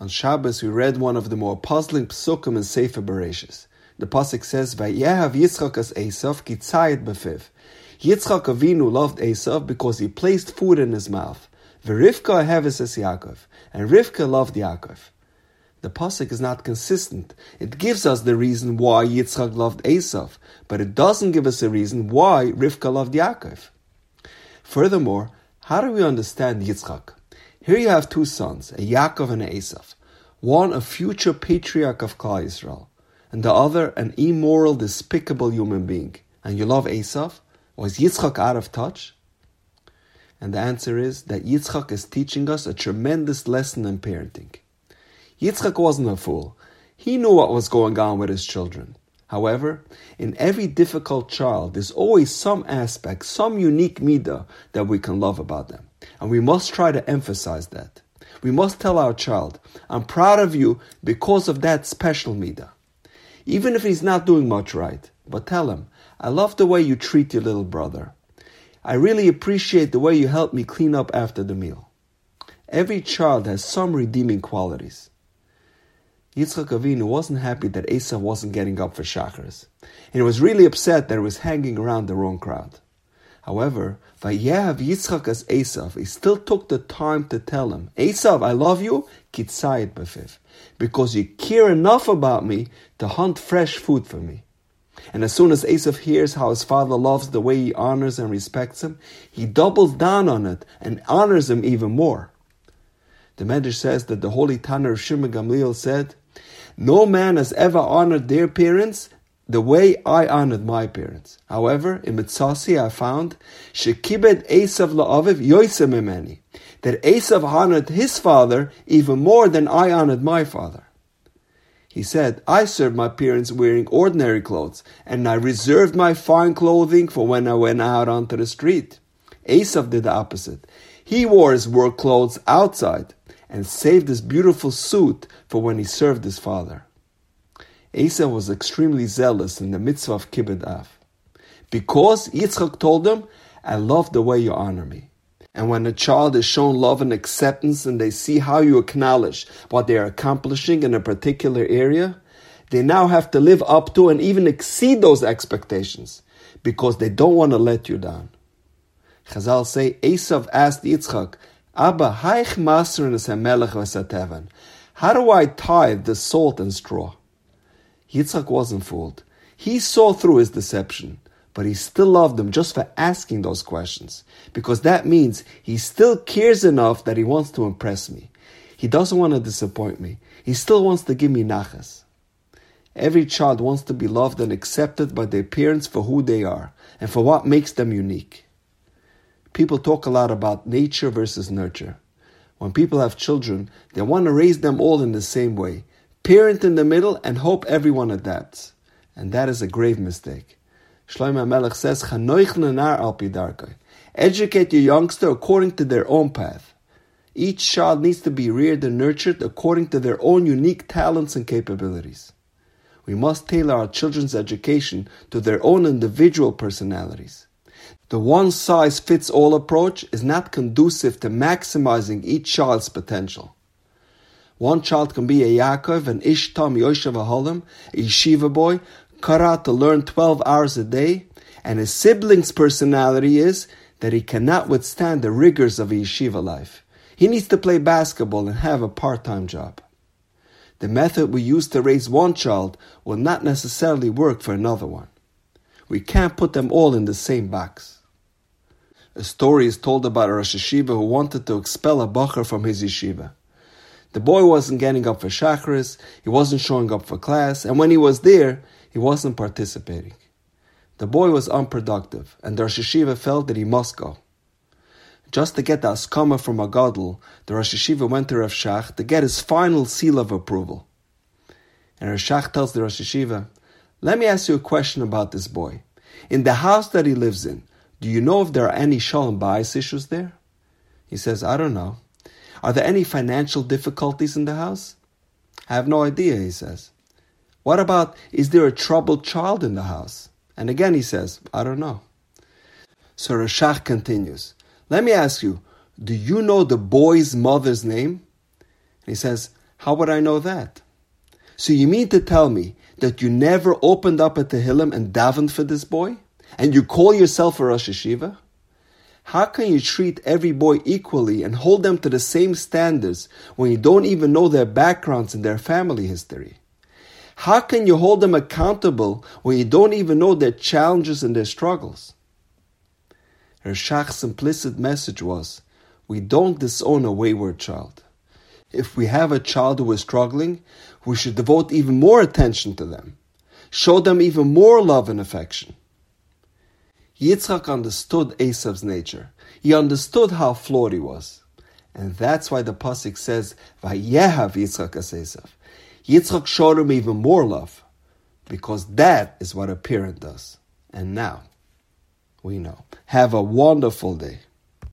On Shabbos, we read one of the more puzzling psukim in Sefer Bereshis. The pasuk says, "Vayehav Yitzchak as Esav kitzayit befiv." Yitzchak Avinu loved Esav because he placed food in his mouth. Verivka heves es Yaakov, and Rivka loved Yaakov. The pasuk is not consistent. It gives us the reason why Yitzchak loved Esav, but it doesn't give us a reason why Rivka loved Yaakov. Furthermore, how do we understand Yitzchak? Here you have two sons, a Yaakov and an Esav. One a future patriarch of Klal Yisrael, and the other an immoral, despicable human being. And you love Esav? Was Yitzchak out of touch? And the answer is that Yitzchak is teaching us a tremendous lesson in parenting. Yitzchak wasn't a fool. He knew what was going on with his children. However, in every difficult child, there's always some aspect, some unique midah that we can love about them. And we must try to emphasize that. We must tell our child, I'm proud of you because of that special midah. Even if he's not doing much right, but tell him, I love the way you treat your little brother. I really appreciate the way you help me clean up after the meal. Every child has some redeeming qualities. Yitzchak Avinu wasn't happy that Esav wasn't getting up for Shacharis, and he was really upset that he was hanging around the wrong crowd. However, Vayehav Yitzchak as Esav, he still took the time to tell him, Esav, I love you, kitzayit befiv, because you care enough about me to hunt fresh food for me. And as soon as Esav hears how his father loves the way he honors and respects him, he doubles down on it and honors him even more. The Medrash says that the holy Tanner of Shimon Gamliel said, No man has ever honored their parents the way I honored my parents. However, in Mitzasi I found Shekibed Esav la'aviv yoisem emeni that Esav honored his father even more than I honored my father. He said, I served my parents wearing ordinary clothes, and I reserved my fine clothing for when I went out onto the street. Esav did the opposite. He wore his work clothes outside and saved his beautiful suit for when he served his father. Esav was extremely zealous in the mitzvah of Kibbud Av. Because Yitzchak told him, I love the way you honor me. And when a child is shown love and acceptance and they see how you acknowledge what they are accomplishing in a particular area, they now have to live up to and even exceed those expectations because they don't want to let you down. Chazal say, Esav asked Yitzchak, Abba, haich master How do I tithe the salt and straw? Yitzchak wasn't fooled. He saw through his deception, but he still loved him just for asking those questions, because that means he still cares enough that he wants to impress me. He doesn't want to disappoint me. He still wants to give me nachas. Every child wants to be loved and accepted by their parents for who they are and for what makes them unique. People talk a lot about nature versus nurture. When people have children, they want to raise them all in the same way, parent in the middle, and hope everyone adapts. And that is a grave mistake. Shlomo Melech says, al Educate your youngster according to their own path. Each child needs to be reared and nurtured according to their own unique talents and capabilities. We must tailor our children's education to their own individual personalities. The one size fits all approach is not conducive to maximizing each child's potential. One child can be a Yaakov, an Ishtam Yoshev Aholim, a yeshiva boy, cut out to learn 12 hours a day, and his sibling's personality is that he cannot withstand the rigors of a yeshiva life. He needs to play basketball and have a part-time job. The method we use to raise one child will not necessarily work for another one. We can't put them all in the same box. A story is told about a Rosh Yeshiva who wanted to expel a bacher from his yeshiva. The boy wasn't getting up for Shacharis, he wasn't showing up for class, and when he was there, he wasn't participating. The boy was unproductive, and the Rosh Yeshiva felt that he must go. Just to get the askama from a gadol, the Rosh Yeshiva went to Rav Shach to get his final seal of approval. And Rav Shach tells the Rosh Yeshiva, Let me ask you a question about this boy. In the house that he lives in, do you know if there are any shalom bayis issues there? He says, I don't know. Are there any financial difficulties in the house? I have no idea, he says. What about, is there a troubled child in the house? And again he says, I don't know. So Rav Shach continues, Let me ask you, do you know the boy's mother's name? And he says, How would I know that? So you mean to tell me that you never opened up at the Tehillim and davened for this boy? And you call yourself a Rosh Yeshiva? How can you treat every boy equally and hold them to the same standards when you don't even know their backgrounds and their family history? How can you hold them accountable when you don't even know their challenges and their struggles? Rav Shach's implicit message was, we don't disown a wayward child. If we have a child who is struggling, we should devote even more attention to them, show them even more love and affection. Yitzchak understood Esav's nature. He understood how flawed he was. And that's why the Pasuk says, Vayehav Yitzchak as Esav. Yitzchak showed him even more love, because that is what a parent does. And now, we know. Have a wonderful day.